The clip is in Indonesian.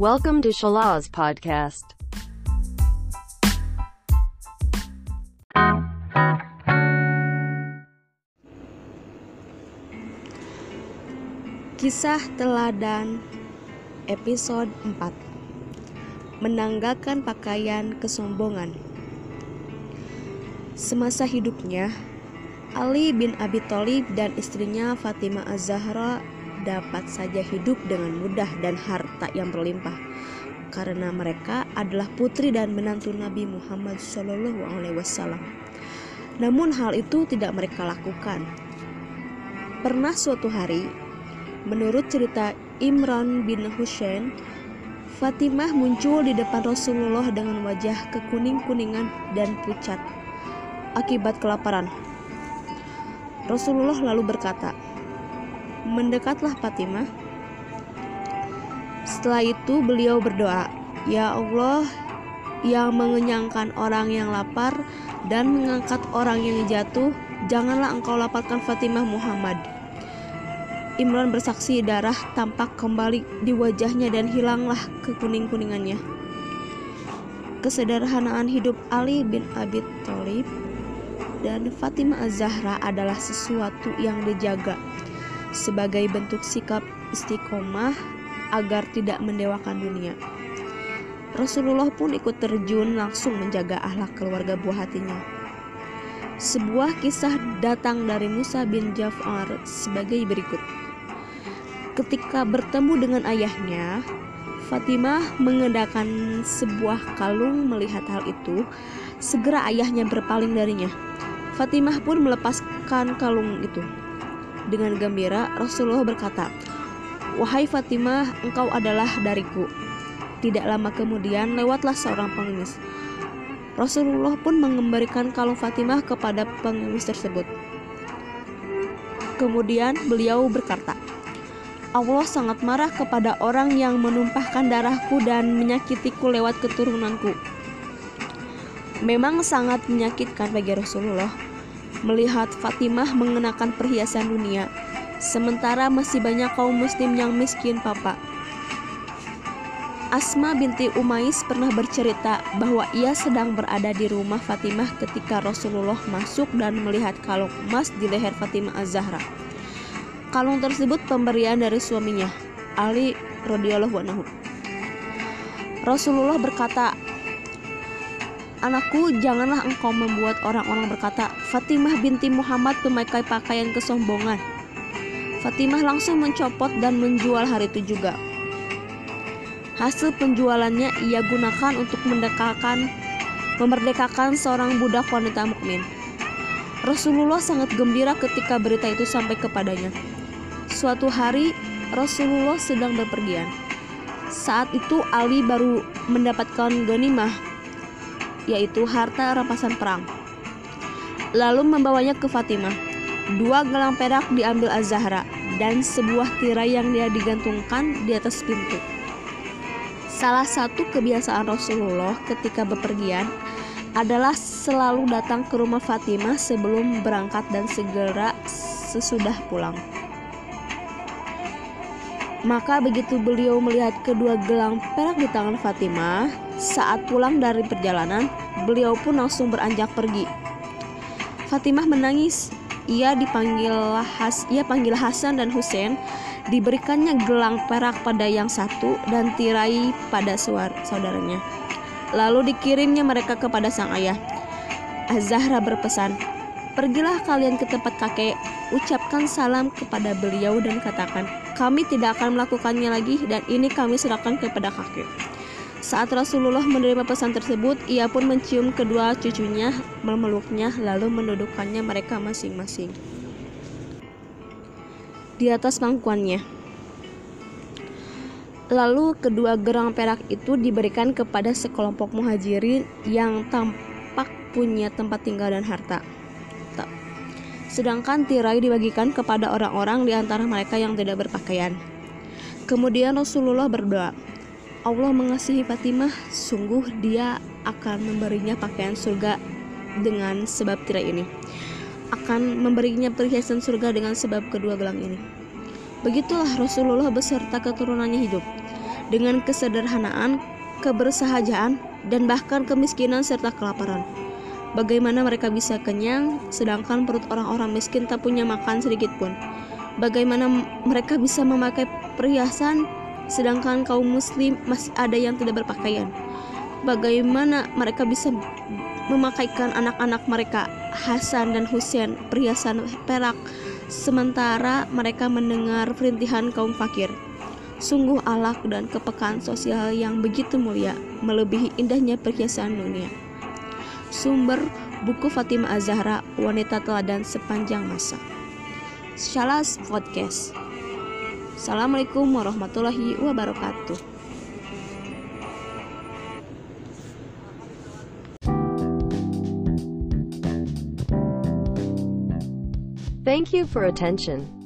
Welcome to Shalaz Podcast. Kisah Teladan Episode 4 Menanggalkan Pakaian Kesombongan Semasa hidupnya, Ali bin Abi Thalib dan istrinya Fatimah Az-Zahra dapat saja hidup dengan mudah dan harta yang berlimpah karena mereka adalah putri dan menantu Nabi Muhammad SAW. Namun hal itu tidak mereka lakukan. Pernah suatu hari, menurut cerita Imran bin Husain, Fatimah muncul di depan Rasulullah dengan wajah kekuning-kuningan dan pucat akibat kelaparan. Rasulullah lalu berkata, "Mendekatlah Fatimah." Setelah itu beliau berdoa, "Ya Allah, yang mengenyangkan orang yang lapar dan mengangkat orang yang jatuh, janganlah engkau lapatkan Fatimah Muhammad." Imran bersaksi darah tampak kembali di wajahnya dan hilanglah kekuning-kuningannya. Kesederhanaan hidup Ali bin Abi Thalib dan Fatimah Az-Zahra adalah sesuatu yang dijaga sebagai bentuk sikap istiqomah agar tidak mendewakan dunia. Rasulullah pun ikut terjun langsung menjaga ahlak keluarga buah hatinya. Sebuah kisah datang dari Musa bin Jafar sebagai berikut. Ketika bertemu dengan ayahnya, Fatimah mengenakan sebuah kalung melihat hal itu, segera ayahnya berpaling darinya. Fatimah pun melepaskan kalung itu. Dengan gembira, Rasulullah berkata, "Wahai Fatimah, engkau adalah dariku." Tidak lama kemudian, lewatlah seorang pengemis. Rasulullah pun mengembalikan kalung Fatimah kepada pengemis tersebut. Kemudian beliau berkata, Allah sangat marah kepada orang yang menumpahkan darahku dan menyakitiku lewat keturunanku. Memang sangat menyakitkan bagi Rasulullah melihat Fatimah mengenakan perhiasan dunia, sementara masih banyak kaum muslim yang miskin papa. Asma binti Umais pernah bercerita bahwa ia sedang berada di rumah Fatimah ketika Rasulullah masuk dan melihat kalung emas di leher Fatimah Az-Zahra. Kalung tersebut pemberian dari suaminya, Ali radhiyallahu anhu. Rasulullah berkata, Anakku, janganlah engkau membuat orang-orang berkata, Fatimah binti Muhammad memakai pakaian kesombongan. Fatimah langsung mencopot dan menjual hari itu juga. Hasil penjualannya ia gunakan untuk mendekakan, memerdekakan seorang budak wanita mukmin. Rasulullah sangat gembira ketika berita itu sampai kepadanya. Suatu hari Rasulullah sedang berpergian. Saat itu Ali baru mendapatkan ghanimah, yaitu harta rampasan perang. Lalu membawanya ke Fatimah. Dua gelang perak diambil Az-Zahra dan sebuah tirai yang dia digantungkan di atas pintu. Salah satu kebiasaan Rasulullah ketika bepergian adalah selalu datang ke rumah Fatimah sebelum berangkat dan segera sesudah pulang. Maka begitu beliau melihat kedua gelang perak di tangan Fatimah, saat pulang dari perjalanan, beliau pun langsung beranjak pergi. Fatimah menangis. Ia dipanggil Has, ia panggil Hasan dan Hussein. Diberikannya gelang perak pada yang satu dan tirai pada saudaranya. Lalu dikirimnya mereka kepada sang ayah. Az-Zahra berpesan, Pergilah kalian ke tempat kakek, ucapkan salam kepada beliau dan katakan, kami tidak akan melakukannya lagi dan ini kami serahkan kepada kakek. Saat Rasulullah menerima pesan tersebut, ia pun mencium kedua cucunya, memeluknya, lalu mendudukkannya mereka masing-masing di atas pangkuannya. Lalu kedua gerang perak itu diberikan kepada sekelompok muhajirin yang tampak punya tempat tinggal dan harta. Sedangkan tirai dibagikan kepada orang-orang di antara mereka yang tidak berpakaian. Kemudian Rasulullah berdoa, Allah mengasihi Fatimah, sungguh dia akan memberinya pakaian surga dengan sebab tirai ini. Akan memberinya perhiasan surga dengan sebab kedua gelang ini. Begitulah Rasulullah beserta keturunannya hidup. dengan kesederhanaan, kebersahajaan, dan bahkan kemiskinan serta kelaparan. Bagaimana mereka bisa kenyang, sedangkan perut orang-orang miskin tak punya makan sedikit pun? Bagaimana mereka bisa memakai perhiasan, sedangkan kaum Muslim masih ada yang tidak berpakaian? Bagaimana mereka bisa memakaikan anak-anak mereka, Hasan dan Husain, perhiasan perak, sementara mereka mendengar perintihan kaum fakir? Sungguh alak dan kepekaan sosial yang begitu mulia, melebihi indahnya perhiasan dunia. Sumber buku Fatimah Az-Zahra, wanita teladan sepanjang masa. Shalas Podcast. Assalamualaikum warahmatullahi wabarakatuh. Thank you for attention.